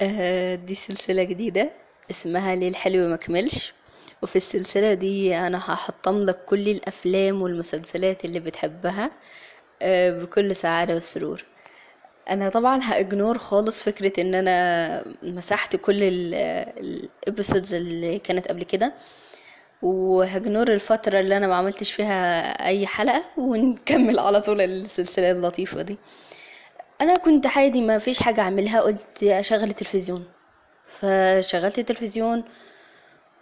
آه، دي سلسلة جديدة اسمها ليه الحلو مكملش وفي السلسلة دي أنا هحطم لك كل الأفلام والمسلسلات اللي بتحبها آه، بكل سعادة وسرور أنا طبعا هإجنور خالص فكرة إن أنا مسحت كل الإبيسودز اللي كانت قبل كده وهجنور الفترة اللي أنا ما عملتش فيها أي حلقة ونكمل على طول السلسلة اللطيفة دي. أنا كنت عادي ما فيش حاجة أعملها قلت أشغل التلفزيون. فشغلت التلفزيون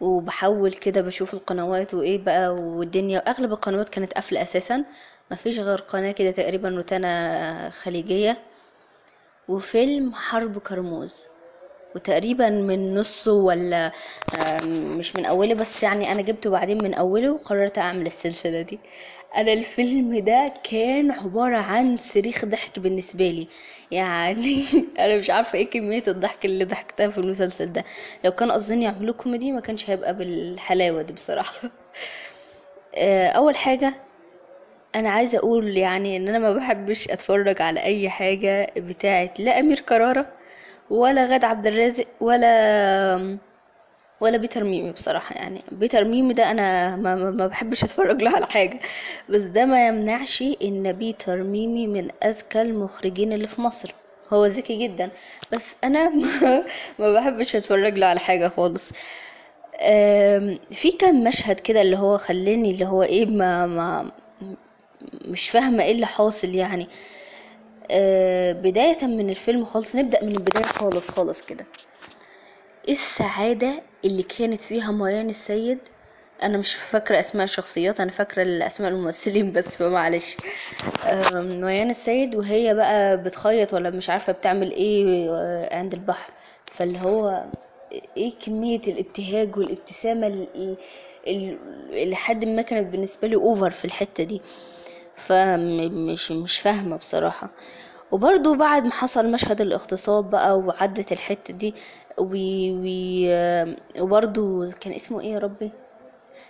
وبحول كده بشوف القنوات وإيه بقى والدنيا. أغلب القنوات كانت قافلة أساسا ما فيش غير قناة كده تقريبا روتانا خليجية وفيلم حرب كرموز. وتقريبا من نصه ولا مش من أوله بس يعني أنا جبته بعدين من أوله وقررت أعمل السلسلة دي. أنا الفيلم ده كان عبارة عن صريخ ضحك بالنسبة لي. يعني أنا مش عارفة إيه كمية الضحك اللي ضحكتها في المسلسل ده. لو كان قصدين يعملوه كوميدي ما كانش هيبقى بالحلاوة دي بصراحة. آه، أول حاجة أنا عايزة أقول يعني إن أنا ما بحبش أتفرج على أي حاجة بتاعت لا امير كرارة. ولا غادة عبد الرازق ولا ولا بيتر ميمي بصراحة يعني. بيتر ميمي ده أنا ما, ما بحبش أتفرج له على حاجة. بس ده ما يمنعش إن بيتر ميمي من أذكى المخرجين اللي في مصر. هو ذكي جدا. بس أنا ما, بحبش أتفرج له على حاجة خالص. في كام مشهد كده اللي هو خلاني اللي هو إيه ما, ما مش فاهمة إيه اللي حاصل يعني. أه بداية من الفيلم خالص. نبدأ من البداية خالص خالص كده. السعادة اللي كانت فيها ميان السيد أنا مش فاكرة أسماء الشخصيات أنا فاكرة الأسماء الممثلين بس فمعلش ميان السيد وهي بقى بتخيط ولا مش عارفة بتعمل إيه آه، عند البحر. فاللي هو إيه كمية الابتهاج والابتسامة اللي حد ما كانت بالنسبة لي اوفر في الحتة دي. فمش مش فاهمة بصراحة. وبرضو بعد ما حصل مشهد الاغتصاب بقى وعدت الحتة دي وبرضو كان اسمه إيه يا ربي؟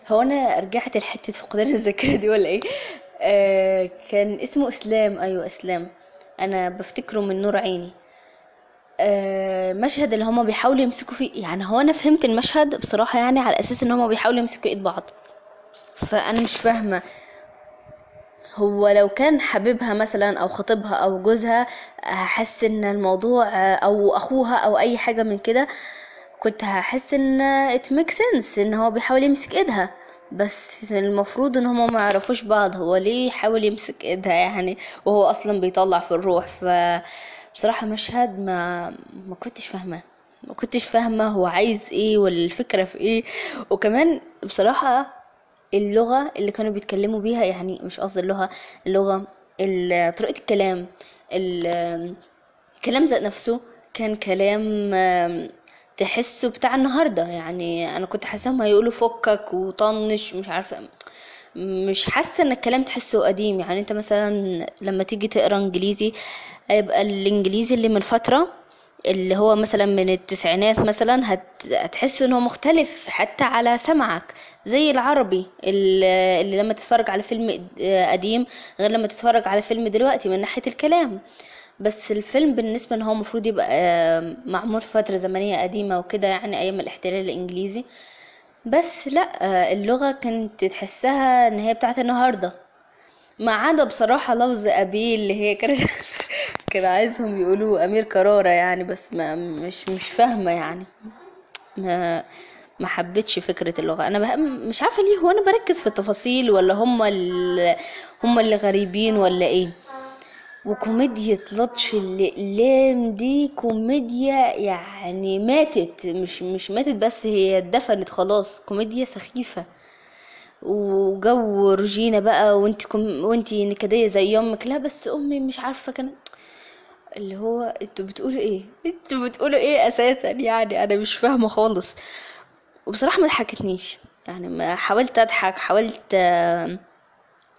هو أنا رجعت لحتة فقدان الذاكرة دي ولا إيه؟ آه كان اسمه اسلام. أيوه اسلام. أنا بفتكره من نور عيني. آه مشهد اللي هما بيحاولوا يمسكوا فيه يعني هو أنا فهمت المشهد بصراحة يعني على أساس إن هما بيحاولوا يمسكوا إيد بعض. فأنا مش فاهمة هو لو كان حبيبها مثلا أو خطيبها أو جوزها هحس إن الموضوع أو أخوها أو أي حاجة من كده كنت هحس إن it makes sense إن هو بيحاول يمسك إيدها. بس المفروض إن هما ما يعرفوش بعض هو ليه يحاول يمسك إيدها يعني؟ وهو أصلا بيطلع في الروح ف بصراحة مشهد ما ما كنتش فاهمة. ما كنتش فاهمة هو عايز إيه ولا الفكرة في إيه. وكمان بصراحة اللغة اللي كانوا بيتكلموا بيها يعني مش قصدي اللغة اللغة طريقة الكلام الكلام ذات نفسه كان كلام تحسه بتاع النهارده. يعني أنا كنت حاساهم هيقولوا فكك وطنش مش عارفة مش حاسة إن الكلام تحسه قديم. يعني أنت مثلا لما تيجي تقرأ إنجليزي هيبقى الإنجليزي اللي من فترة اللي هو مثلا من التسعينات مثلا هتحس إنه مختلف حتى على سمعك. زي العربي اللي لما تتفرج على فيلم قديم غير لما تتفرج على فيلم دلوقتي من ناحية الكلام. بس الفيلم بالنسبة إن هو المفروض يبقى معمول في فترة زمنية قديمة وكده يعني أيام الاحتلال الإنجليزي. بس لأ اللغة كانت تحسها إن هي بتاعت النهاردة. ما عدا بصراحة لفظ أبي اللي هي كانت كان عايزهم يقولوا أمير كرارة يعني بس ما مش مش فاهمة يعني. ما ما حبيتش فكرة اللغة. أنا مش عارفة ليه هو أنا بركز في التفاصيل ولا هم اللي هم اللي غريبين ولا إيه؟ وكوميديا لطش الأقلام دي كوميديا يعني ماتت. مش مش ماتت بس هي اتدفنت خلاص. كوميديا سخيفة. وجو روجينا بقى وانت كم وانتي نكدية زي أمك. لا بس أمي مش عارفة كانت اللي هو أنتوا بتقولوا إيه؟ أنتوا بتقولوا إيه أساسا؟ يعني أنا مش فاهمة خالص. وبصراحة ما ضحكتنيش. يعني ما حاولت أضحك حاولت آه،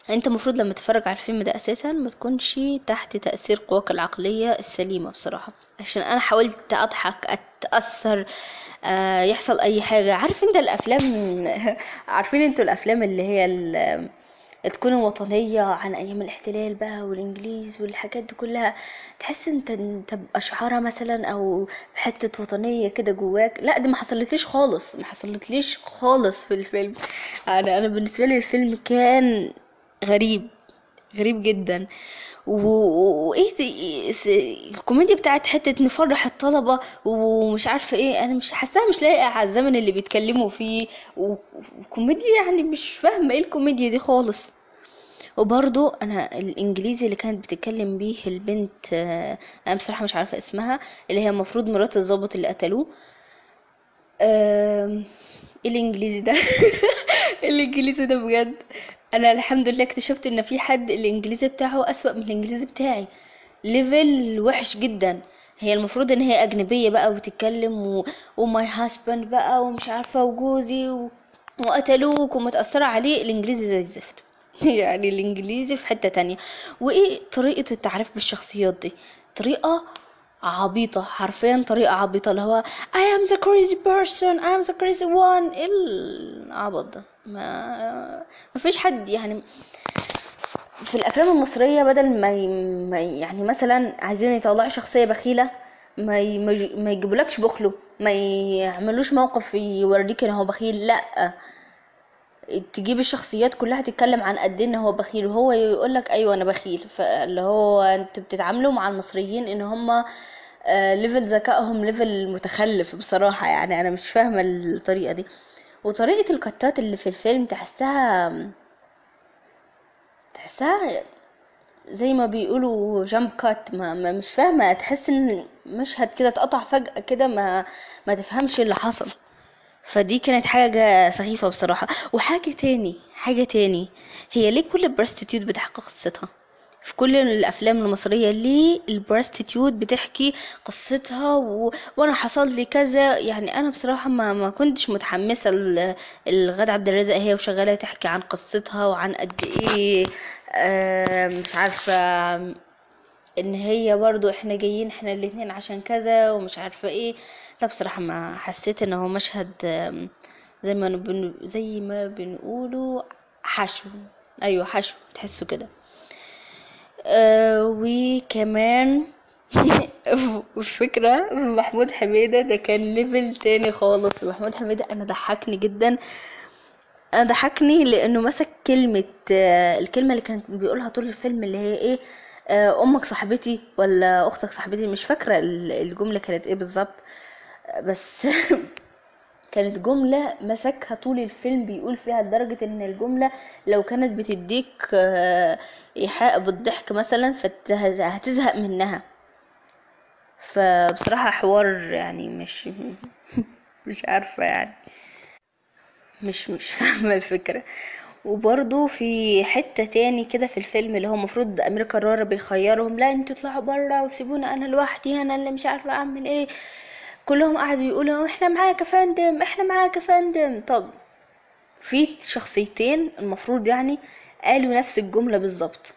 انت المفروض لما تتفرج على الفيلم ده أساسا ما تكونش تحت تأثير قواك العقلية السليمة بصراحة. عشان أنا حاولت أضحك أتأثر آه يحصل أي حاجة. عارف انت الأفلام؟ عارفين أنتوا الأفلام اللي هي تكون وطنية عن أيام الاحتلال بقى والإنجليز والحاجات دي كلها تحس أنت أنت بأشعارها مثلا أو بحتة وطنية كده جواك. لا دي ما حصلتليش خالص ما حصلتليش خالص في الفيلم. أنا أنا بالنسبة لي الفيلم كان غريب غريب جدا. وإيه س- الكوميديا بتاعت حتة نفرح الطلبة ومش عارفة إيه أنا مش حاساها مش لايقة على الزمن اللي بيتكلموا فيه. وكوميديا يعني مش فاهمة إيه الكوميديا دي خالص. وبرضو أنا الإنجليزي اللي كانت بتتكلم بيه البنت آه، أنا بصراحة مش عارفة اسمها اللي هي المفروض مرات الضابط اللي قتلوه. إيه الإنجليزي ده؟ الإنجليزي ده بجد؟ أنا الحمد لله اكتشفت إن في حد الإنجليزي بتاعه أسوأ من الإنجليزي بتاعي. level وحش جدا. هي المفروض إن هي أجنبية بقى وتتكلم و... وماي هاسبند بقى ومش عارفة وجوزي و... وقتلوك ومتأثرة عليه. الإنجليزي زي الزفت. يعني الإنجليزي في حتة تانية. وإيه طريقة التعريف بالشخصيات دي؟ طريقة عبيطة. حرفيا طريقة عبيطة. اللي هو I am the crazy person. I am the crazy one. إيه العبط ده؟ ما ما فيش حد يعني في الأفلام المصرية بدل ما, يعني مثلا عايزين يطلعوا شخصية بخيلة ما. ما, يج... ما يجيبولكش بخله ما يعملوش موقف يوريك إن هو بخيل لأ تجيب الشخصيات كلها تتكلم عن قد إيه إن هو بخيل وهو يقولك أيوه أنا بخيل فاللي هو أنتوا بتتعاملوا مع المصريين إن هم level ذكائهم level متخلف بصراحة يعني أنا مش فاهمة الطريقة دي وطريقة ال cutات اللي في الفيلم تحسها تحسها زي ما بيقولوا jump cut ما, ما مش فاهمة تحس إن مشهد كده اتقطع فجأة كده ما ما تفهمش اللي حصل. فدي كانت حاجة سخيفة بصراحة. وحاجة تاني حاجة تاني هي ليه كل ال prostitute بتحكي قصتها؟ في كل الأفلام المصرية ليه ال prostitute بتحكي قصتها و... وأنا حصل لي كذا. يعني أنا بصراحة ما, ما كنتش متحمسة ل- لغادة عبد الرازق هي وشغالة تحكي عن قصتها وعن قد إيه آه مش عارفة إن هي برضو إحنا جايين إحنا الاتنين عشان كذا ومش عارفة إيه. لا بصراحة ما حسيت إن هو مشهد زي ما بن... زي ما بنقوله حشو. أيوه حشو تحسه كده. آه وكمان الفكرة محمود حميدة ده كان ليفل تاني خالص. محمود حميدة أنا ضحكني جدا. أنا ضحكني لأنه مسك كلمة آه، الكلمة اللي كان بيقولها طول الفيلم اللي هي إيه؟ آه، أمك صاحبتي ولا أختك صاحبتي؟ مش فاكرة ال- الجملة كانت إيه بالظبط. بس كانت جملة مسكها طول الفيلم بيقول فيها لدرجة إن الجملة لو كانت بتديك آه، إيحاء بالضحك مثلا فهتزهق منها. فبصراحة حوار يعني مش مش عارفة يعني. مش مش فاهمة الفكرة. وبرضو في حتة تاني كده في الفيلم اللي هو المفروض أمير كرارة بيخيرهم لا أنتوا اطلعوا برا وسيبونا أنا لوحدي أنا اللي مش عارفة أعمل إيه. كلهم قعدوا يقولوا إحنا معاك يا فندم إحنا معاك يا فندم. طب في شخصيتين المفروض يعني قالوا نفس الجملة بالظبط.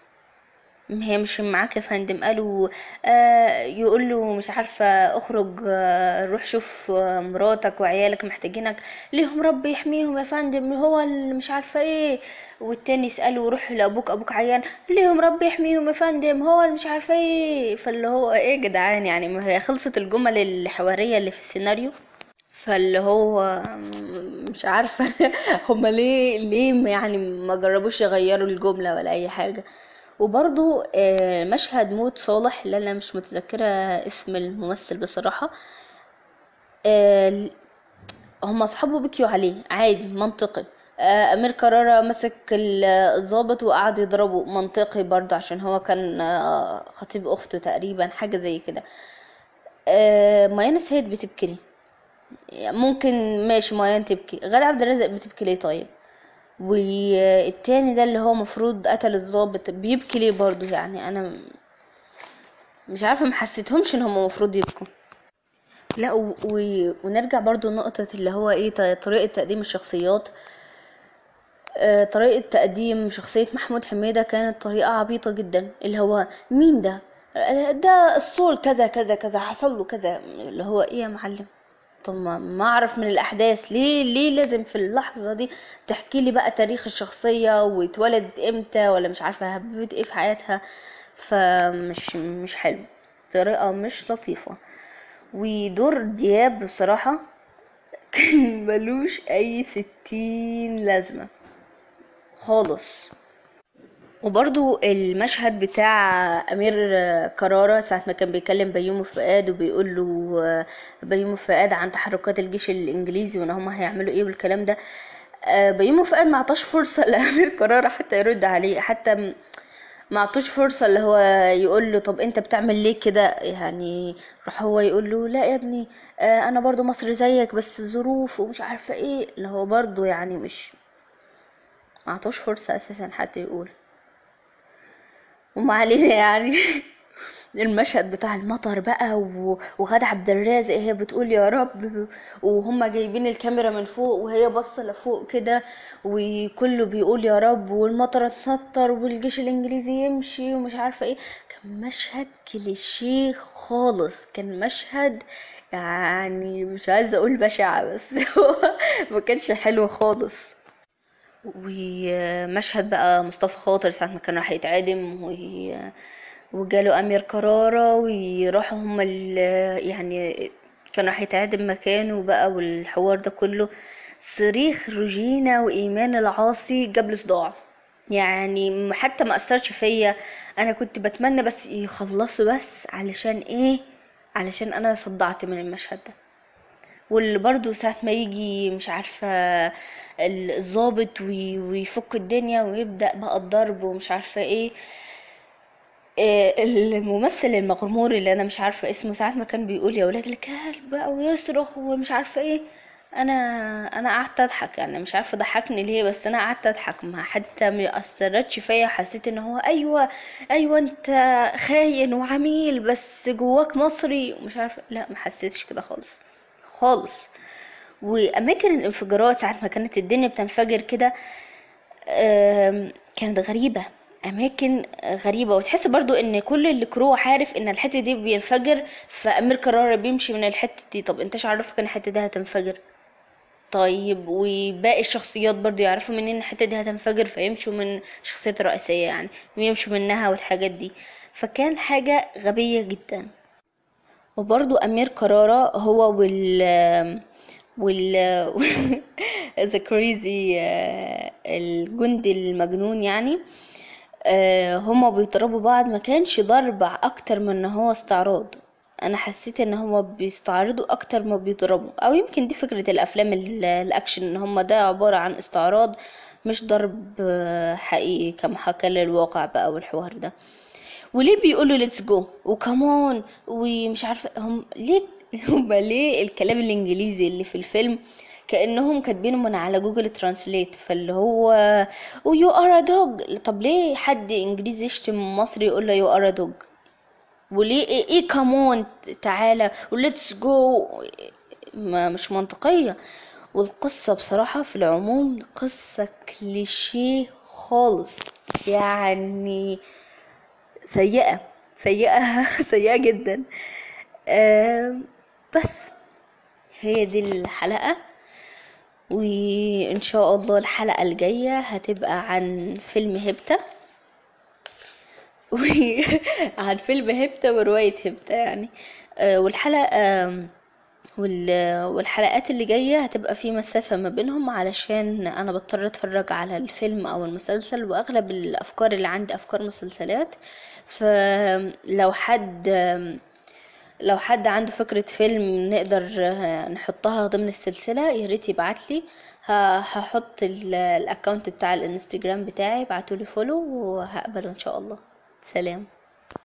هي مش معاك يا فندم. قالوا آه يقول له مش عارفة اخرج آه روح شوف آه مراتك وعيالك محتاجينك. ليهم رب يحميهم يا فندم. هو اللي مش عارفة إيه. والتاني يسأله روح لأبوك أبوك عيان. ليهم رب يحميهم يا فندم. هو اللي مش عارفة إيه. فاللي هو إيه جدعان؟ يعني ما هي خلصت الجمل الحوارية اللي في السيناريو. فاللي هو مش عارفة. هما ليه ليه يعني ما جربوش يغيروا الجملة ولا أي حاجة؟ وبرضو آه، مشهد موت صالح اللي أنا مش متذكرة اسم الممثل بصراحة. آه، هما أصحابه بكيوا عليه عادي منطقي. آه، أمير كرارة مسك ال- الضابط وقعد يضربه منطقي برضه عشان هو كان خطيب أخته تقريبا حاجة زي كده. ميان السيد بتبكي ممكن ماشي ميان تبكي. غادة عبد الرازق بتبكي ليه طيب؟ والتاني ده اللي هو مفروض قتل الضابط بيبكي ليه برضو يعني؟ أنا مش عارفة ما حسيتهمش إن هم مفروض يبكوا. لا و... و... ونرجع برضو لنقطة اللي هو إيه طريقة تقديم الشخصيات. آه، طريقة تقديم شخصية محمود حميدة كانت طريقة عبيطة جدا اللي هو مين ده؟ ده الصول كذا كذا كذا حصل له كذا اللي هو إيه يا معلم؟ طب ما أعرف من الأحداث. ليه ليه لازم في اللحظة دي تحكي لي بقى تاريخ الشخصية واتولدت إمتى ولا مش عارفة هببت إيه في حياتها؟ فمش مش حلو. طريقة مش لطيفة. ودور دياب بصراحة كان ملوش أي ستين لازمة. خالص. وبرضو المشهد بتاع أمير كرارة ساعة ما كان بيكلم بيومي فؤاد وبيقول له بيومي فؤاد عن تحركات الجيش الإنجليزي وإن هما هيعملوا إيه والكلام ده. آه، بيومي فؤاد ما عطاش فرصة لأمير كرارة حتى يرد عليه حتى ما عطوش فرصة اللي هو يقول له طب أنت بتعمل ليه كده؟ يعني راح هو يقول له لا يا ابني آه، أنا برضو مصري زيك بس الظروف ومش عارفة إيه. اللي هو برضو يعني مش ما عطوش فرصة أساسا حتى يقول. وما علينا يعني المشهد بتاع المطر بقى وغادة عبد الرازق هي بتقول يا رب وهم جايبين الكاميرا من فوق وهي باصة لفوق كده وكله بيقول يا رب والمطر تنطر والجيش الإنجليزي يمشي ومش عارفة إيه. كان مشهد كليشيه خالص كان مشهد يعني مش عايزة أقول بشع بس ما كانش حلو خالص. ومشهد بقى مصطفى خاطر ساعة ما كان راح يتعدم و... وجاله أمير كرارة ويروحوا هما. يعني كان راح يتعدم مكانه بقى والحوار ده كله. صريخ روجينا وإيمان العاصي لي صداع يعني حتى ما أثرش فيا. أنا كنت بتمنى بس يخلصوا بس علشان إيه؟ علشان أنا صدعت من المشهد ده. واللي برضو ساعة ما يجي مش عارفة الضابط وي- ويفك الدنيا ويبدأ بقى الضرب ومش عارفة إيه. إيه الممثل المغمور اللي أنا مش عارفة اسمه ساعة ما كان بيقول يا ولاد الكلب بقى ويصرخ ومش عارفة إيه. أنا أنا قعدت أضحك يعني مش عارفة ضحكني ليه بس أنا قعدت أضحك. ما حتى ما اثرتش فيا حسيت إن هو أيوه أيوه أنت خاين وعميل بس جواك مصري ومش عارفة. لا ما حسيتش كده خالص. خالص. وأماكن الانفجارات ساعة ما كانت الدنيا بتنفجر كده كانت غريبة أماكن غريبة. وتحس برضو إن كل الكرو عارف إن الحتة دي بينفجر فامير كرارة بيمشي من الحتة دي. طب انتش عارفك ان الحتة دي هتنفجر؟ طيب وباقي الشخصيات برضو يعرفوا منين الحتة دي هتنفجر فيمشوا من الشخصيات الرئيسيه يعني ويمشوا منها والحاجات دي. فكان حاجة غبية جدا. وبرضو أمير كرارة هو وال وال the crazy الجندي المجنون يعني. آه، هما بيضربوا بعض ما كانش ضرب أكتر من إن هو استعراض. أنا حسيت إن هما بيستعرضوا أكتر ما بيضربوا. أو يمكن دي فكرة الأفلام ال- الأكشن إن هما ده عبارة عن استعراض مش ضرب آه، حقيقي حكى للواقع بقى والحوار ده. وليه بيقولوا let's go وكمان ومش عارفة هم ليه هم ليه الكلام الإنجليزي اللي في الفيلم كأنهم كاتبينه من على جوجل translate فاللي هو و you are dog طب ليه حد إنجليزي يشتم مصري يقول له you are dog وليه إيه, إيه كمان تعالى و let's go ما مش منطقية. والقصة بصراحة في العموم قصة كليشيه خالص. يعني سيئة سيئة سيئة جدا. بس هي دي الحلقة. وإن شاء الله الحلقة الجاية هتبقى عن فيلم هيبتا وعن فيلم هيبتا ورواية هيبتا يعني. آه، والحلقة والحلقات اللي جاية هتبقى في مسافة ما بينهم علشان أنا بضطر أتفرج على الفيلم أو المسلسل وأغلب الأفكار اللي عندي أفكار مسلسلات. فلو حد لو حد عنده فكرة فيلم نقدر نحطها ضمن السلسلة ياريت يبعتلي. هحط ال- ال account بتاع الإنستجرام بتاعي ابعتولي follow وهقبله إن شاء الله. سلام.